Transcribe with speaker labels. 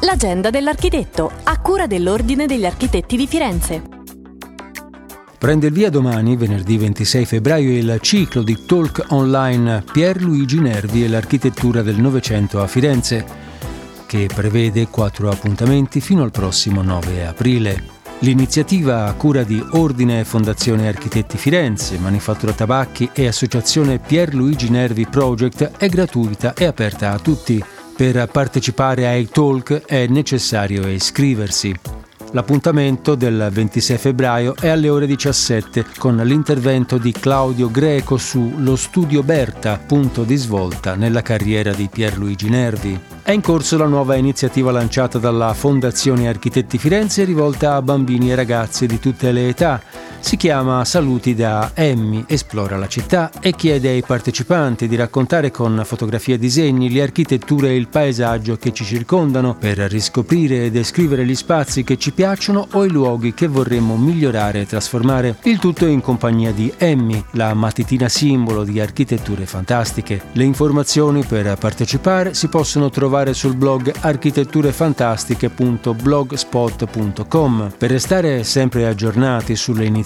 Speaker 1: L'agenda dell'architetto, a cura dell'Ordine degli Architetti di Firenze.
Speaker 2: Prende il via domani, venerdì 26 febbraio, il ciclo di talk online Pierluigi Nervi e l'architettura del Novecento a Firenze, che prevede quattro appuntamenti fino al prossimo 9 aprile. L'iniziativa a cura di Ordine e Fondazione Architetti Firenze, Manifattura Tabacchi e Associazione Pierluigi Nervi Project è gratuita e aperta a tutti. Per partecipare ai talk è necessario iscriversi. L'appuntamento del 26 febbraio è alle ore 17 con l'intervento di Claudio Greco su Lo Studio Berta, punto di svolta nella carriera di Pierluigi Nervi. È in corso la nuova iniziativa lanciata dalla Fondazione Architetti Firenze rivolta a bambini e ragazzi di tutte le età si chiama Saluti da Emmy, esplora la città e chiede ai partecipanti di raccontare con fotografie e disegni le architetture e il paesaggio che ci circondano per riscoprire e descrivere gli spazi che ci piacciono o i luoghi che vorremmo migliorare e trasformare. Il tutto in compagnia di Emmy, la mattitina simbolo di architetture fantastiche. Le informazioni per partecipare si possono trovare sul blog architetturefantastiche.blogspot.com. Per restare sempre aggiornati sulle iniziative